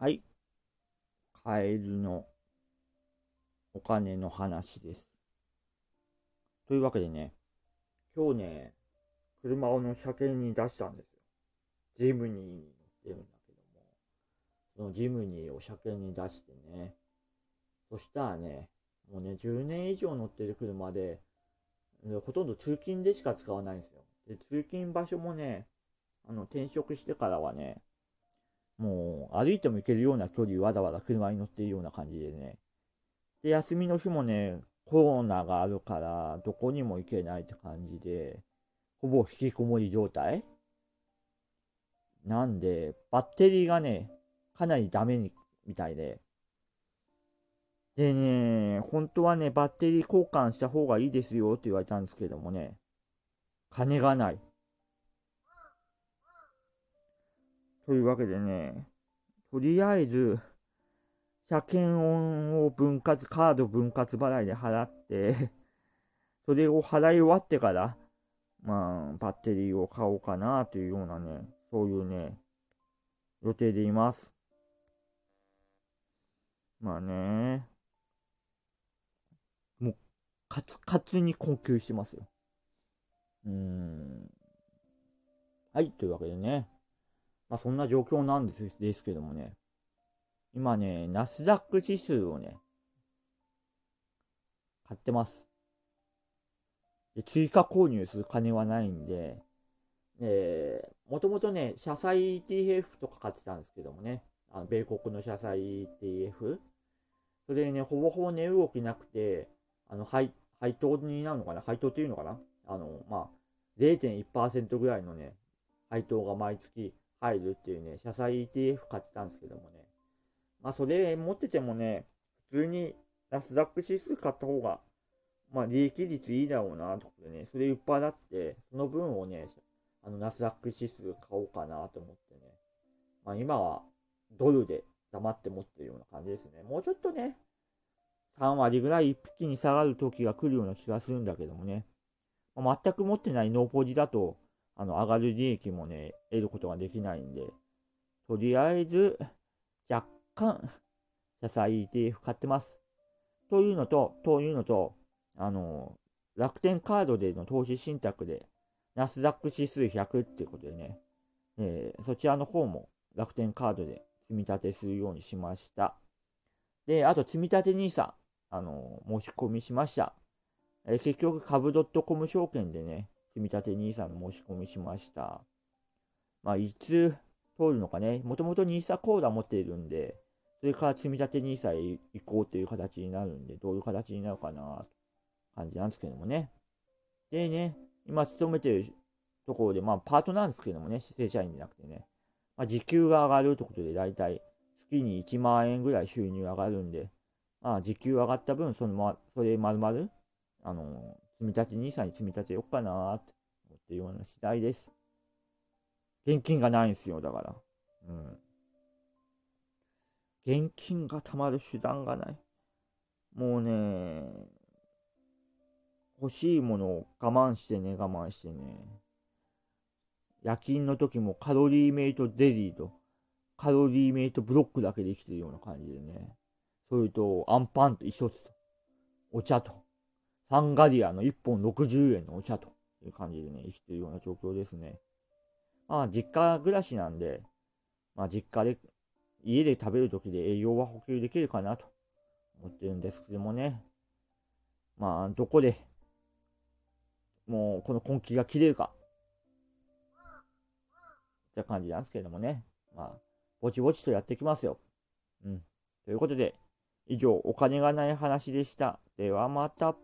はい。カエルのお金の話です。というわけでね、今日ね、車をの車検に出したんですよ。ジムニーに乗ってるんだけども、そのジムニーを車検に出してね、そしたらね、もうね、10年以上乗ってる車で、ほとんど通勤でしか使わないんですよ。で、通勤場所もね、あの、転職してからはね、もう歩いても行けるような距離わざわざ車に乗っているような感じでね。で、休みの日もね、コロナがあるから、どこにも行けないって感じで、ほぼ引きこもり状態なんで、バッテリーがね、かなりダメにみたいで。でね、本当はね、バッテリー交換した方がいいですよって言われたんですけどもね、金がない。というわけでね、とりあえず、車検音を分割、カード分割払いで払って、それを払い終わってから、まあ、バッテリーを買おうかなというようなね、そういうね、予定でいます。まあね、もう、カツカツに困窮してますよ。うーん。はい、というわけでね。まあそんな状況なんですですけどもね。今ね、ナスダック指数をね、買ってます。で追加購入する金はないんで、えもともとね、社債 ETF とか買ってたんですけどもね、あの米国の社債 ETF。それね、ほぼほぼ値動きなくて、あの配配当になるのかな？配当っていうのかな？あの、まあ、0.1%ぐらいのね、配当が毎月入るっていうね、社債 ETF 買ってたんですけどもね。まあ、それ持っててもね、普通にナスダック指数買った方が、まあ、利益率いいだろうな、とことでね、それ売っ払って、その分をね、あの、ナスダック指数買おうかなと思ってね。まあ、今はドルで黙って持ってるような感じですね。もうちょっとね、3割ぐらい一気に下がる時が来るような気がするんだけどもね。まあ、全く持ってないノーポジだと、あの、上がる利益もね、得ることができないんで、とりあえず、若干、社債 ETF 買ってます。というのと、というのと、あの、楽天カードでの投資信託で、ナスダック指数100っていうことでね、えー、そちらの方も楽天カードで積み立てするようにしました。で、あと積み立て NISA、あの、申し込みしました。えー、結局株 .com 証券でね、積立 NISA の申し込みしました。まあ、いつ通るのかね、もともと NISA コーダ持っているんで、それから積立 NISA へ行こうという形になるんで、どういう形になるかな、感じなんですけどもね。でね、今勤めてるところで、まあ、パートなんですけどもね、正社員じゃなくてね、まあ、時給が上がるということで、だいたい月に1万円ぐらい収入上がるんで、まあ、時給上がった分、そのま、それ丸々、あの積み立て NISA に積み立てよっかなーって思ってるような次第です。現金がないんですよ、だから。うん。現金が貯まる手段がない。もうね、欲しいものを我慢してね、我慢してね。夜勤の時もカロリーメイトデリーと、カロリーメイトブロックだけで生きてるような感じでね。それと、アンパンと一緒と、お茶と。サンガリアの1本60円のお茶という感じでね、生きてるような状況ですね。まあ、実家暮らしなんで、まあ、実家で、家で食べるときで栄養は補給できるかなと思ってるんですけどもね。まあ、どこで、もう、この根気が切れるか。って感じなんですけどもね。まあ、ぼちぼちとやっていきますよ。うん。ということで、以上、お金がない話でした。ではまた。